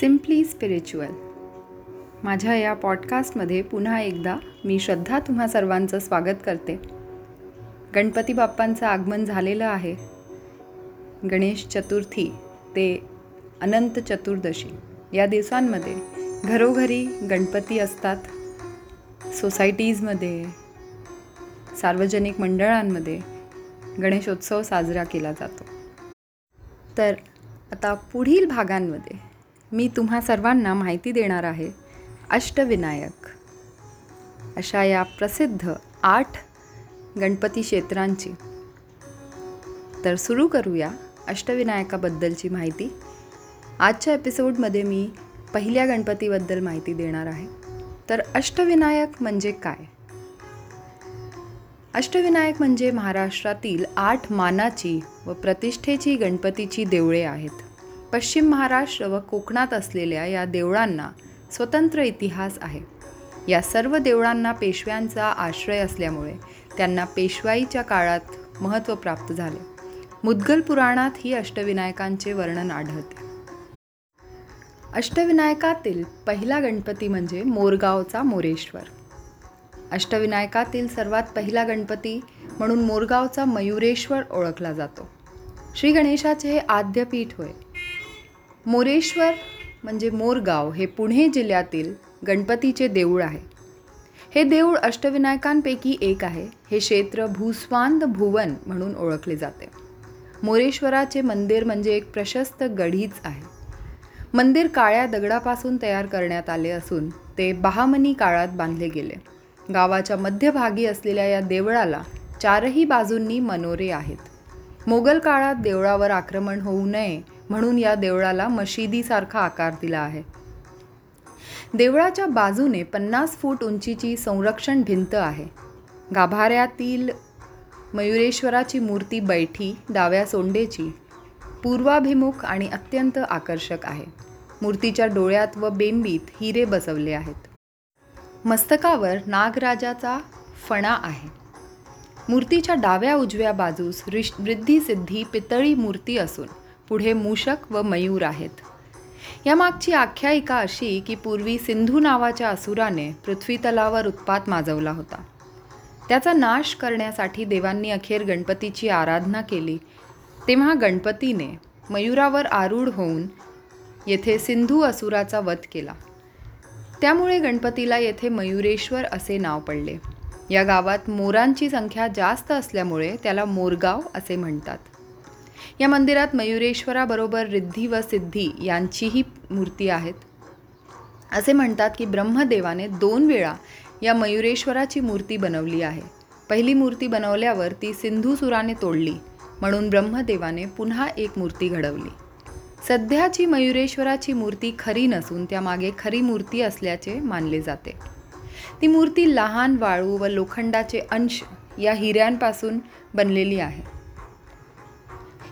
Simply spiritual माझ्या या पॉडकास्टमध्ये पुन्हा एकदा मी श्रद्धा तुम्हा सर्वांचं स्वागत करते. गणपती बाप्पांचं आगमन झालेलं आहे. गणेश चतुर्थी ते अनंत चतुर्दशी या दिवसांमध्ये घरोघरी गणपती असतात. सोसायटीजमध्ये सार्वजनिक मंडळांमध्ये गणेशोत्सव साजरा केला जातो. तर आता पुढील भागांमध्ये मी तुम्हा सर्वांना माहिती देणार आहे. अष्टविनायक. अशा या प्रसिद्ध आठ गणपती क्षेत्रांची. तर सुरू करूया अष्टविनायकाबद्दलची माहिती. आजच्या एपिसोडमध्ये मी पहिल्या गणपतीबद्दल माहिती देणार आहे. तर अष्टविनायक म्हणजे काय? अष्टविनायक म्हणजे महाराष्ट्रातील आठ मानाची व प्रतिष्ठेची गणपतीची देवळे आहेत. पश्चिम महाराष्ट्र व कोकणात असलेल्या या देवळांना स्वतंत्र इतिहास आहे. या सर्व देवळांना पेशव्यांचा आश्रय असल्यामुळे त्यांना पेशवाईच्या काळात महत्त्व प्राप्त झाले. मुद्गल पुराणात ही अष्टविनायकांचे वर्णन आढळते. अष्टविनायकातील पहिला गणपती म्हणजे मोरगावचा मोरेश्वर. अष्टविनायकातील सर्वात पहिला गणपती म्हणून मोरगावचा मयुरेश्वर ओळखला जातो. श्री गणेशाचे हे आद्यपीठ होय. मोरेश्वर म्हणजे मोरगाव हे पुणे जिल्ह्यातील गणपतीचे देऊळ आहे. हे देऊळ अष्टविनायकांपैकी एक आहे. हे क्षेत्र भूस्वांद भुवन म्हणून ओळखले जाते. मोरेश्वराचे मंदिर म्हणजे एक प्रशस्त गढीच आहे. मंदिर काळ्या दगडापासून तयार करण्यात आले असून ते बहामनी काळात बांधले गेले. गावाच्या मध्यभागी असलेल्या या देवळाला चारही बाजूंनी मनोरे आहेत. मोगल काळात देवळावर आक्रमण होऊ नये म्हणून या देवळाला मशिदीसारखा आकार दिला आहे. देवळाच्या बाजूने पन्नास फूट उंचीची संरक्षण भिंत आहे. गाभाऱ्यातील मयुरेश्वराची मूर्ती बैठी डाव्या सोंडेची पूर्वाभिमुख आणि अत्यंत आकर्षक आहे. मूर्तीच्या डोळ्यात व बेंबीत हिरे बसवले आहेत. मस्तकावर नागराजाचा फणा आहे. मूर्तीच्या डाव्या उजव्या बाजूस रिश सिद्धी पितळी मूर्ती असून पुढे मूषक व मयूर आहेत. यामागची आख्यायिका अशी की पूर्वी सिंधू नावाच्या असुराने पृथ्वीतलावर उत्पात माजवला होता. त्याचा नाश करण्यासाठी देवांनी अखेर गणपतीची आराधना केली. तेव्हा गणपतीने मयुरावर आरूढ होऊन येथे सिंधू असुराचा वध केला. त्यामुळे गणपतीला येथे मयुरेश्वर असे नाव पडले. या गावात मोरांची संख्या जास्त असल्यामुळे त्याला मोरगाव असे म्हणतात. या मंदिरात मयुरेश्वराबरोबर रिद्धी व सिद्धी यांचीही मूर्ती आहेत. असे म्हणतात की ब्रह्मदेवाने दोन वेळा या मयुरेश्वराची मूर्ती बनवली आहे. पहिली मूर्ती बनवल्यावर ती सिंधुसुराने तोडली म्हणून ब्रह्मदेवाने पुन्हा एक मूर्ती घडवली. सध्याची मयुरेश्वराची मूर्ती खरी नसून त्यामागे खरी मूर्ती असल्याचे मानले जाते. ती मूर्ती लहान वाळू व लोखंडाचे अंश या हिऱ्यांपासून बनलेली आहे.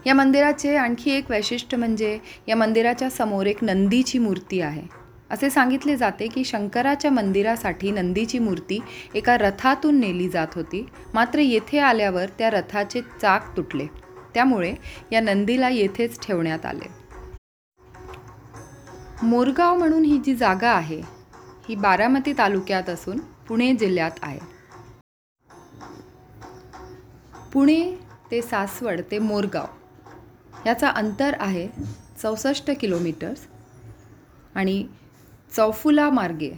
या मंदिराचे आणखी एक वैशिष्ट्य म्हणजे या मंदिराच्या समोर एक नंदीची मूर्ती आहे. असे सांगितले जाते की शंकराच्या मंदिरासाठी नंदीची मूर्ती एका रथातून नेली जात होती. मात्र येथे आल्यावर त्या रथाचे चाक तुटले. त्यामुळे या नंदीला येथेच ठेवण्यात आले. मोरगाव म्हणून ही जी जागा आहे ही बारामती तालुक्यात असून पुणे जिल्ह्यात आहे. पुणे ते सासवड ते मोरगाव. याचा अंतर आहे चौसष्ट किलोमीटर्स आणि चौफुला मार्गे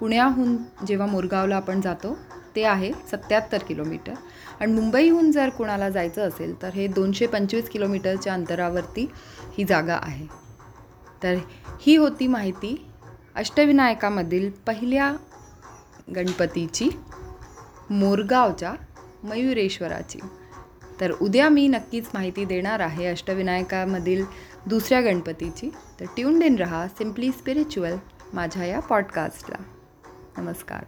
पुण्याहून जेव्हा मोरगावला आपण जातो ते आहे सत्याहत्तर किलोमीटर. आणि मुंबईहून जर कोणाला जायचं असेल तर हे दोनशे पंचवीस किलोमीटरच्या अंतरावरती ही जागा आहे. तर ही होती माहिती अष्टविनायकामधील पहिल्या गणपतीची मोरगावच्या मयुरेश्वराची. तर उद्या मी नक्कीच माहिती देणार आहे अष्टविनायकामधील दुसऱ्या गणपतीची. तर ट्यून इन रहा सिम्पली स्पिरिच्युअल माझ्या या पॉडकास्टला नमस्कार.